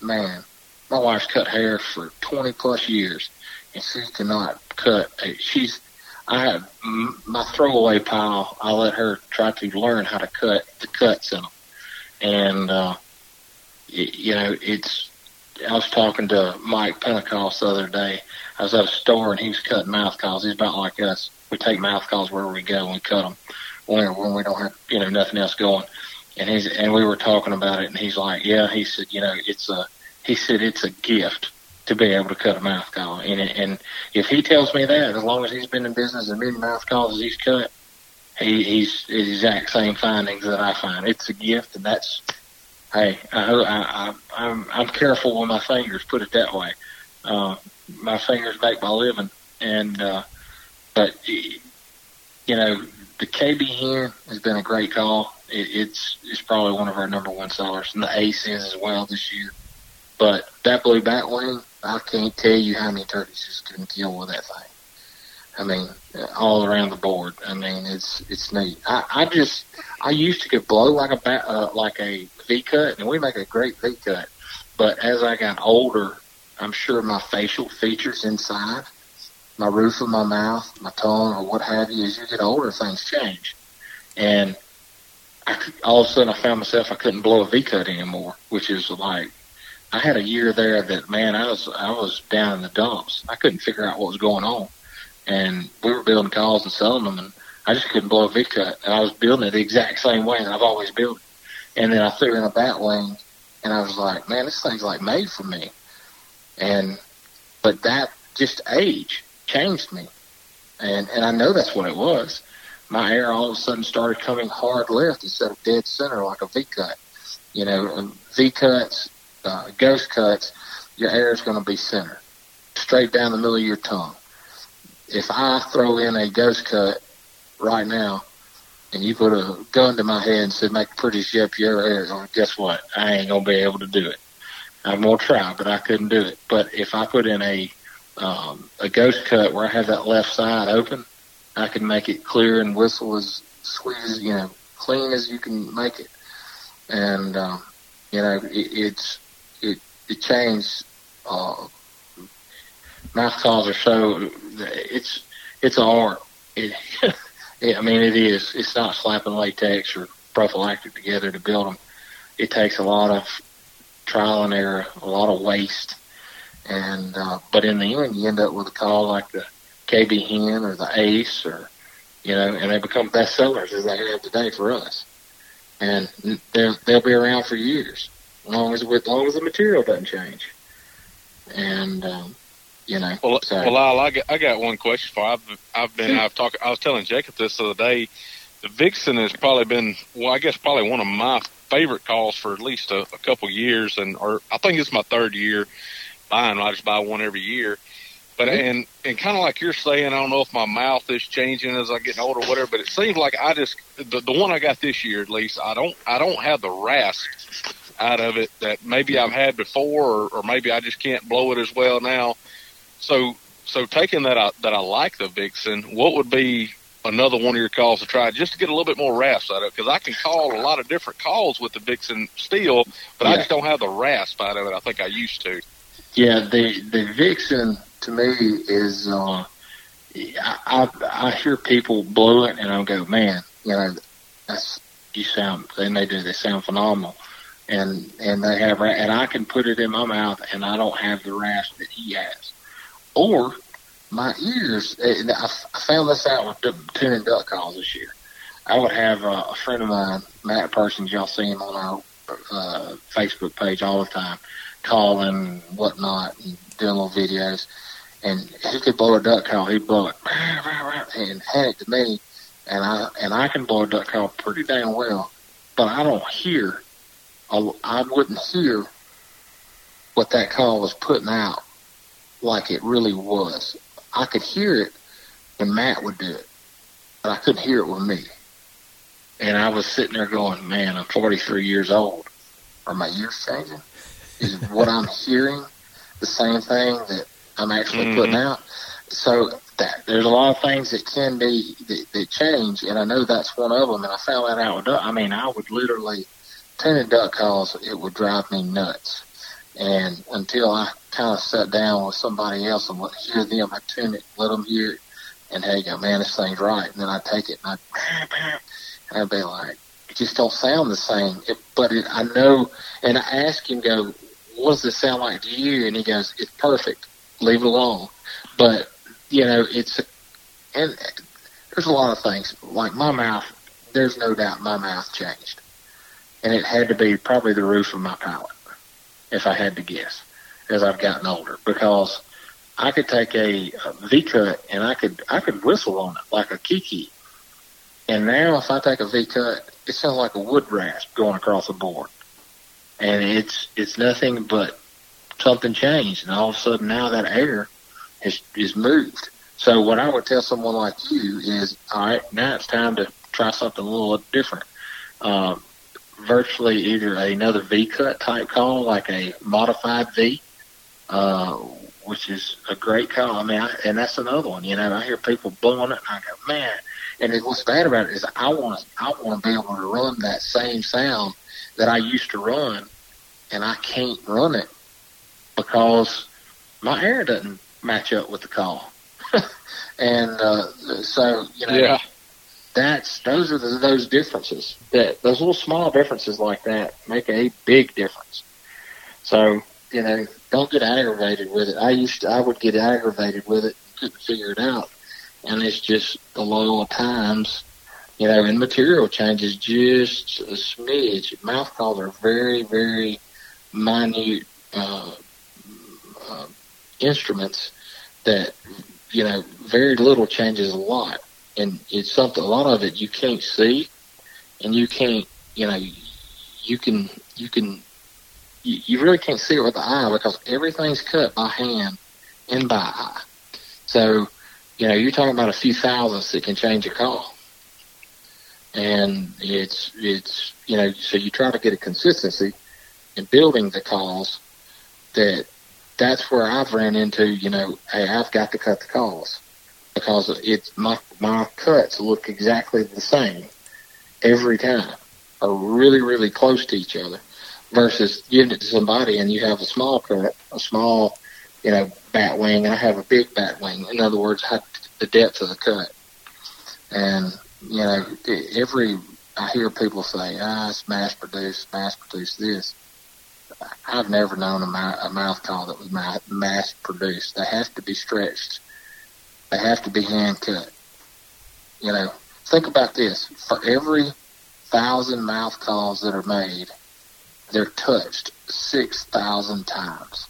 man, my wife's cut hair for 20 plus years, and she cannot cut. She's I have my throwaway pile. I let her try to learn how to cut the cuts in them, and uh, it, you know it's. I was talking to Mike Pentecost the other day. I was at a store and he was cutting mouth calls. He's about like us. We take mouth calls wherever we go and we cut them when when we don't have you know nothing else going. And he's and we were talking about it and he's like, yeah. He said, you know, it's a. He said it's a gift to be able to cut a mouth call. And, and if he tells me that, as long as he's been in business as many mouth calls he's cut, he, he's the exact same findings that I find. It's a gift, and that's hey, I, I, I, I'm I'm careful with my fingers. Put it that way. Uh, my fingers make my living, and uh, but you know the KB hen has been a great call. It, it's it's probably one of our number one sellers, and the Ace is as well this year. But that blue batwing, I can't tell you how many turkeys just couldn't kill with that thing. I mean, all around the board. I mean, it's it's neat. I, I just I used to get blow like a bat, uh, like a V cut, and we make a great V cut. But as I got older, I'm sure my facial features inside, my roof of my mouth, my tongue, or what have you, as you get older, things change. And I, all of a sudden, I found myself I couldn't blow a V cut anymore, which is like I had a year there that man, I was I was down in the dumps. I couldn't figure out what was going on, and we were building calls and selling them, and I just couldn't blow a V cut. And I was building it the exact same way that I've always built it. And then I threw in a bat wing, and I was like, man, this thing's like made for me. And but that just age changed me, and and I know that's what it was. My air all of a sudden started coming hard left instead of dead center like a V cut. You know, V cuts uh, ghost cuts, your air is going to be center, straight down the middle of your tongue. If I throw in a ghost cut right now, and you put a gun to my head and said, make the prettiest shape you ever guess what? I ain't going to be able to do it. I'm going to try, but I couldn't do it. But if I put in a, um, a ghost cut where I have that left side open, I can make it clear and whistle as sweet as, you know, clean as you can make it. And, um, you know, it, it's, it changed. Uh, mouth calls are so it's it's an art. It, *laughs* it, I mean, it is. It's not slapping latex or prophylactic together to build them. It takes a lot of trial and error, a lot of waste, and uh, but in the end, you end up with a call like the KB Hen or the Ace, or you know, and they become bestsellers as they have today for us, and they'll they'll be around for years as long as as long as the material doesn't change. And um, you know, well, so. well, Lyle, I got I got one question for. You. I've I've been I've talked. I was telling Jacob this the other day. The Vixen has probably been well, I guess probably one of my favorite calls for at least a, a couple years, and or I think it's my third year buying. I just buy one every year. But mm-hmm. and and kind of like you're saying, I don't know if my mouth is changing as I get older, or whatever. But it seems like I just the the one I got this year at least. I don't I don't have the rasp out of it that maybe I've had before, or, or maybe I just can't blow it as well now. So, so taking that I, that I like the Vixen, what would be another one of your calls to try just to get a little bit more rasp out of it? Because I can call a lot of different calls with the Vixen still, but yeah. I just don't have the rasp out of it. I think I used to. Yeah, the the Vixen to me is. uh I, I I hear people blow it and I go, man, you know, that's you sound. Then they do. They sound phenomenal and and they have and I can put it in my mouth and I don't have the rasp that he has, or my ears. Eh, I found this out with the tuning duck calls this year. I would have a, a friend of mine, Matt Persons, y'all see him on our uh, Facebook page all the time, calling and whatnot and doing little videos. And he could blow a duck call. He'd blow it and hand it to me, and I and I can blow a duck call pretty damn well, but I don't hear I, wouldn't hear what that call was putting out like it really was. I could hear it when Matt would do it, but I couldn't hear it with me. And I was sitting there going, man, I'm 43 years old. Are my ears changing? Is what I'm hearing the same thing that I'm actually mm-hmm. putting out? So that there's a lot of things that can be that, that change, and I know that's one of them. And I found that out. With, I mean, I would literally tuning duck calls, it would drive me nuts. And until I kind of sat down with somebody else and let hear them, I tune it, let them hear it, and hey, go, man, this thing's right. And then I take it and I, and I'd be like, it just don't sound the same. It, but it, I know, and I ask him, go, what does this sound like to you? And he goes, it's perfect. Leave it alone. But you know, it's and there's a lot of things like my mouth. There's no doubt my mouth changed, and it had to be probably the roof of my palate, if I had to guess, as I've gotten older, because I could take a, a V cut and I could I could whistle on it like a kee-kee, and now if I take a V cut, it sounds like a wood rasp going across the board, and it's it's nothing but something changed, and all of a sudden now that air is is moved. So what I would tell someone like you is, all right, now it's time to try something a little different. Um, virtually either another V cut type call, like a modified V, uh, which is a great call. I mean, I, and that's another one. You know, I hear people blowing it, and I go, man. And what's bad about it is, I want I want to be able to run that same sound that I used to run, and I can't run it because my air doesn't match up with the call. *laughs* and uh, so you know, Yeah. that's those are the, those differences. That those little small differences like that make a big difference. So you know, don't get aggravated with it. I used to, I would get aggravated with it, couldn't figure it out, and it's just the law of times. You know, and material changes just a smidge. Mouth calls are very, very minute uh, uh, instruments that you know very little changes a lot, and it's something. A lot of it you can't see, and you can't. You know, you can you can you, you really can't see it with the eye because everything's cut by hand and by eye. So, you know, you're talking about a few thousandths that can change a call. And it's, it's, you know, so you try to get a consistency in building the calls that that's where I've ran into, you know, hey, I've got to cut the calls because it's my, my cuts look exactly the same every time are really, really close to each other versus giving it to somebody and you have a small cut, a small, you know, bat wing, and I have a big bat wing. In other words, I, the depth of the cut. And, you know, every, I hear people say, ah, it's mass produced, mass produced this. I've never known a, a mouth call that was mass produced. They have to be stretched. They have to be hand cut. You know, think about this. For every thousand mouth calls that are made, they're touched 6,000 times.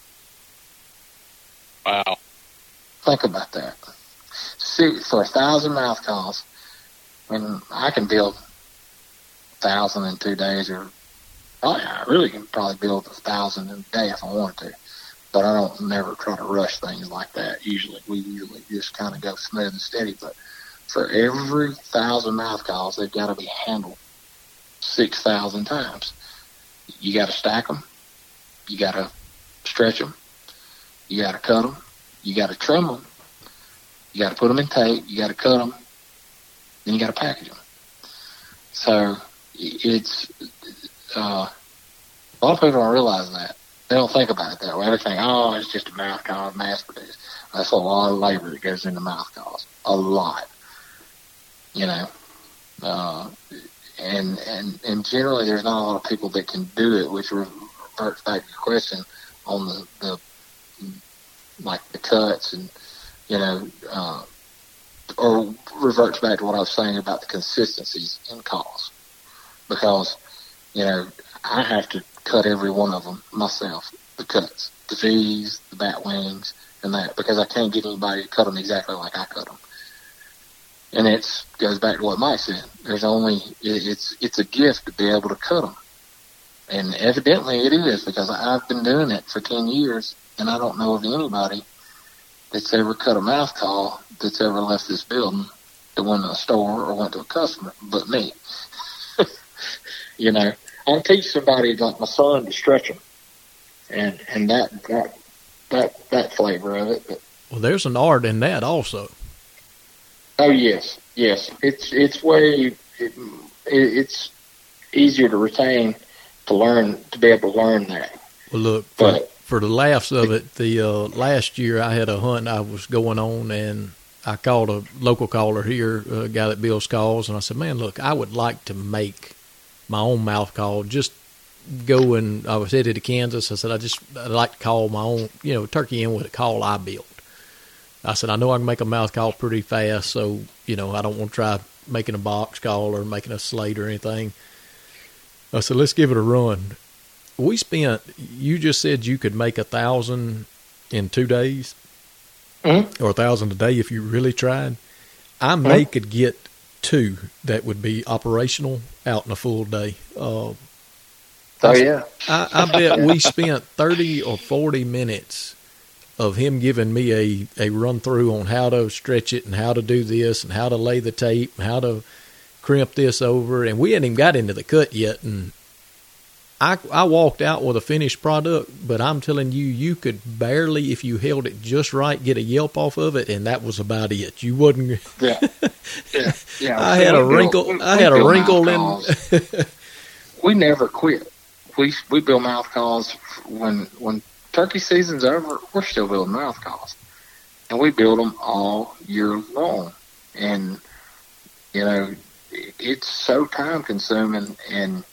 Wow. Think about that. Six, for a thousand mouth calls, when I can build a thousand in two days, or oh, yeah, I really can probably build a thousand in a day if I wanted to. But I don't never try to rush things like that. Usually, we usually just kind of go smooth and steady. But for every thousand mouth calls, they've got to be handled six thousand times. You got to stack them. You got to stretch them. You got to cut them. You got to trim them. You got to put them in tape. You got to cut them. Then you got to package them. So it's uh, a lot of people don't realize that. They don't think about it that way. They think, oh, it's just a mouth call, mass produced. That's a lot of labor that goes into mouth calls. A lot. You know. Uh, and and and generally there's not a lot of people that can do it, which reverts back to your question on the the like the cuts and you know, uh, or reverts back to what I was saying about the consistencies in calls, because you know I have to cut every one of them myself, the cuts, the V's, the bat wings, and that because I can't get anybody to cut them exactly like I cut them. And it goes back to what Mike said. There's only it's it's a gift to be able to cut them, and evidently it is because I've been doing it for ten years, and I don't know of anybody that's ever cut a mouth call that's ever left this building that went to a store or went to a customer, but me. *laughs* you know, I teach somebody like my son to stretch them, and and that that that that flavor of it. But, Well, there's an art in that also. oh yes, yes, it's it's way it, it, it's easier to retain to learn to be able to learn that. Well, look, But for the laughs of it, the uh, last year I had a hunt I was going on, and I called a local caller here, a guy that builds calls, and I said, "Man, look, I would like to make my own mouth call. Just go and I was headed to Kansas. I said, I just I'd like to call my own, you know, turkey in with a call I built. I said, I know I can make a mouth call pretty fast, so you know, I don't want to try making a box call or making a slate or anything. I said, let's give it a run. We spent. You just said you could make a thousand in two days, Mhm. or a thousand a day if you really tried. I may could get two that would be operational out in a full day. Uh, Oh yeah. I, I bet we spent thirty or forty minutes of him giving me a, a run through on how to stretch it and how to do this and how to lay the tape and how to crimp this over and we hadn't even got into the cut yet and I I walked out with a finished product, but I'm telling you, you could barely, if you held it just right, get a yelp off of it, and that was about it. You wouldn't. *laughs* Yeah. Yeah. Yeah. I had a wrinkle. we- I had a wrinkle in. *laughs* we never quit. We we build mouth calls when when turkey season's over. We're still building mouth calls, and we build them all year long. And you know, it's so time consuming. And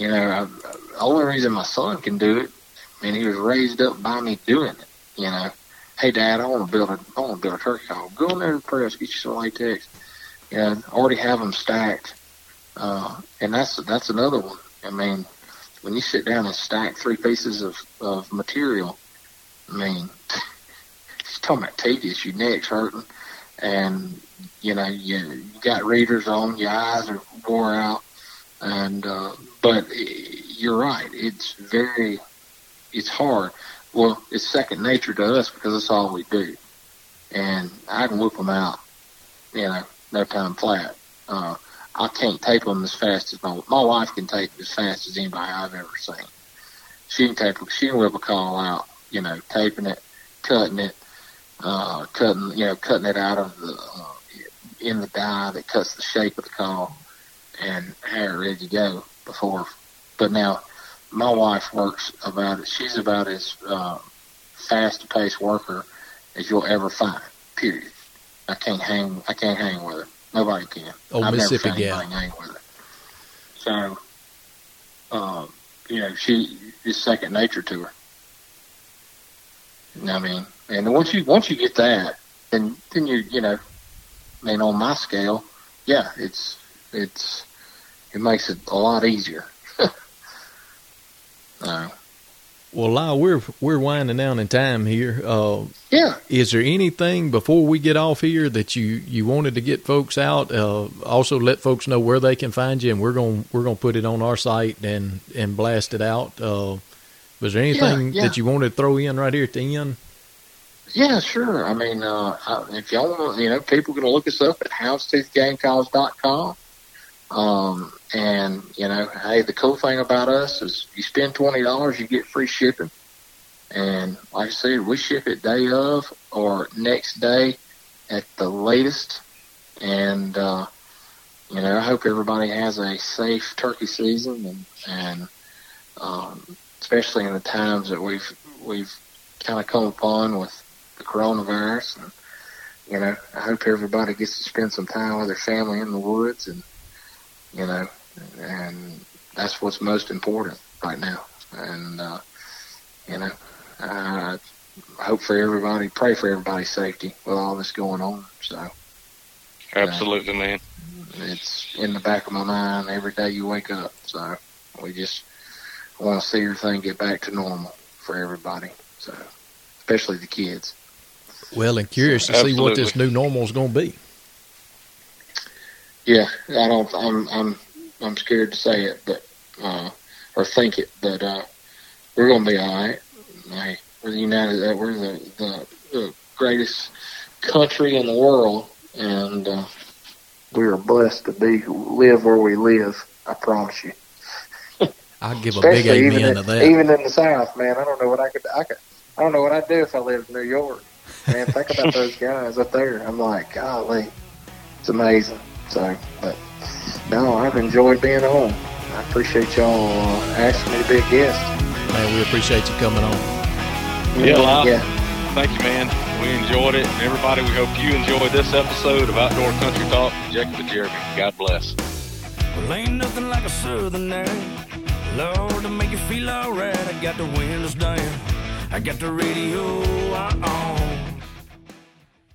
you know, I, the only reason my son can do it, and he was raised up by me doing it. You know, hey dad, I want to build a I want to build a turkey call. Go in there and press, get you some latex. You know, already have them stacked. Uh, and that's that's another one. I mean, when you sit down and stack three pieces of, of material, I mean, *laughs* it's talking about tedious. Your neck's hurting, and you know you, you got readers on. Your eyes are wore out, and uh, but you're right. It's very, it's hard. Well, it's second nature to us because that's all we do, and I can whip them out. You know, no time flat. Uh, I can't tape them as fast as my my wife can tape as fast as anybody I've ever seen. She can tape. She can whip a call out. You know, taping it, cutting it, uh, cutting you know cutting it out of the uh, in the die that cuts the shape of the call, and have it ready to go before. But now, my wife works about it. She's about as uh, fast a paced worker as you'll ever find. Period. I can't hang. I can't hang with her. Nobody can. Old I've Mississippi never found hang with her. So, um, you know, she is second nature to her. I mean, and once you once you get that, then then you you know, I mean, on my scale, yeah, it's it's it makes it a lot easier. *laughs* uh, Well, Lyle, we're we're winding down in time here. Uh, yeah, is there anything before we get off here that you, you wanted to get folks out? Uh, also, let folks know where they can find you, and we're going we're going to put it on our site and and blast it out. Uh, was there anything yeah. that you wanted to throw in right here at the end? Yeah, sure. I mean, uh, if y'all want, you know, people can look us up at houndstoothgamecalls.com. Um, and you know, hey, the cool thing about us is you spend twenty dollars, you get free shipping. And like I said, we ship it day of or next day at the latest. And uh, you know, I hope everybody has a safe turkey season, and and um, especially in the times that we've we've kind of come upon with the coronavirus. And, you know, I hope everybody gets to spend some time with their family in the woods and, you know, and that's what's most important right now. And, uh, you know, I hope for everybody, pray for everybody's safety with all this going on. So Absolutely, man. it's in the back of my mind every day you wake up. So we just want to see everything get back to normal for everybody. So, especially the kids. Well, and curious to see what this new normal is going to be. Yeah, I don't. I'm. I'm. I'm scared to say it, but uh, or think it, but uh, we're gonna be all right. Hey, we're the United. Uh, we're the, the the greatest country in the world, and uh, we are blessed to be live where we live. I promise you. *laughs* I'll give a big Especially even amen in, to that. even in the South, man. I don't know what I could. I could. I don't know what I'd do if I lived in New York. Man, think about *laughs* those guys up there. I'm like, golly, it's amazing. So, but no, I've enjoyed being on. I appreciate y'all uh, asking me to be a guest. man. We appreciate you coming on. Yeah, Lyle. yeah. Thank you, man. We enjoyed it. And everybody, we hope you enjoyed this episode of Outdoor Country Talk with Jacob and Jeremy. God bless. Well, ain't nothing like a southern air. Lord, to make you feel alright. I got the windows down. I got the radio on.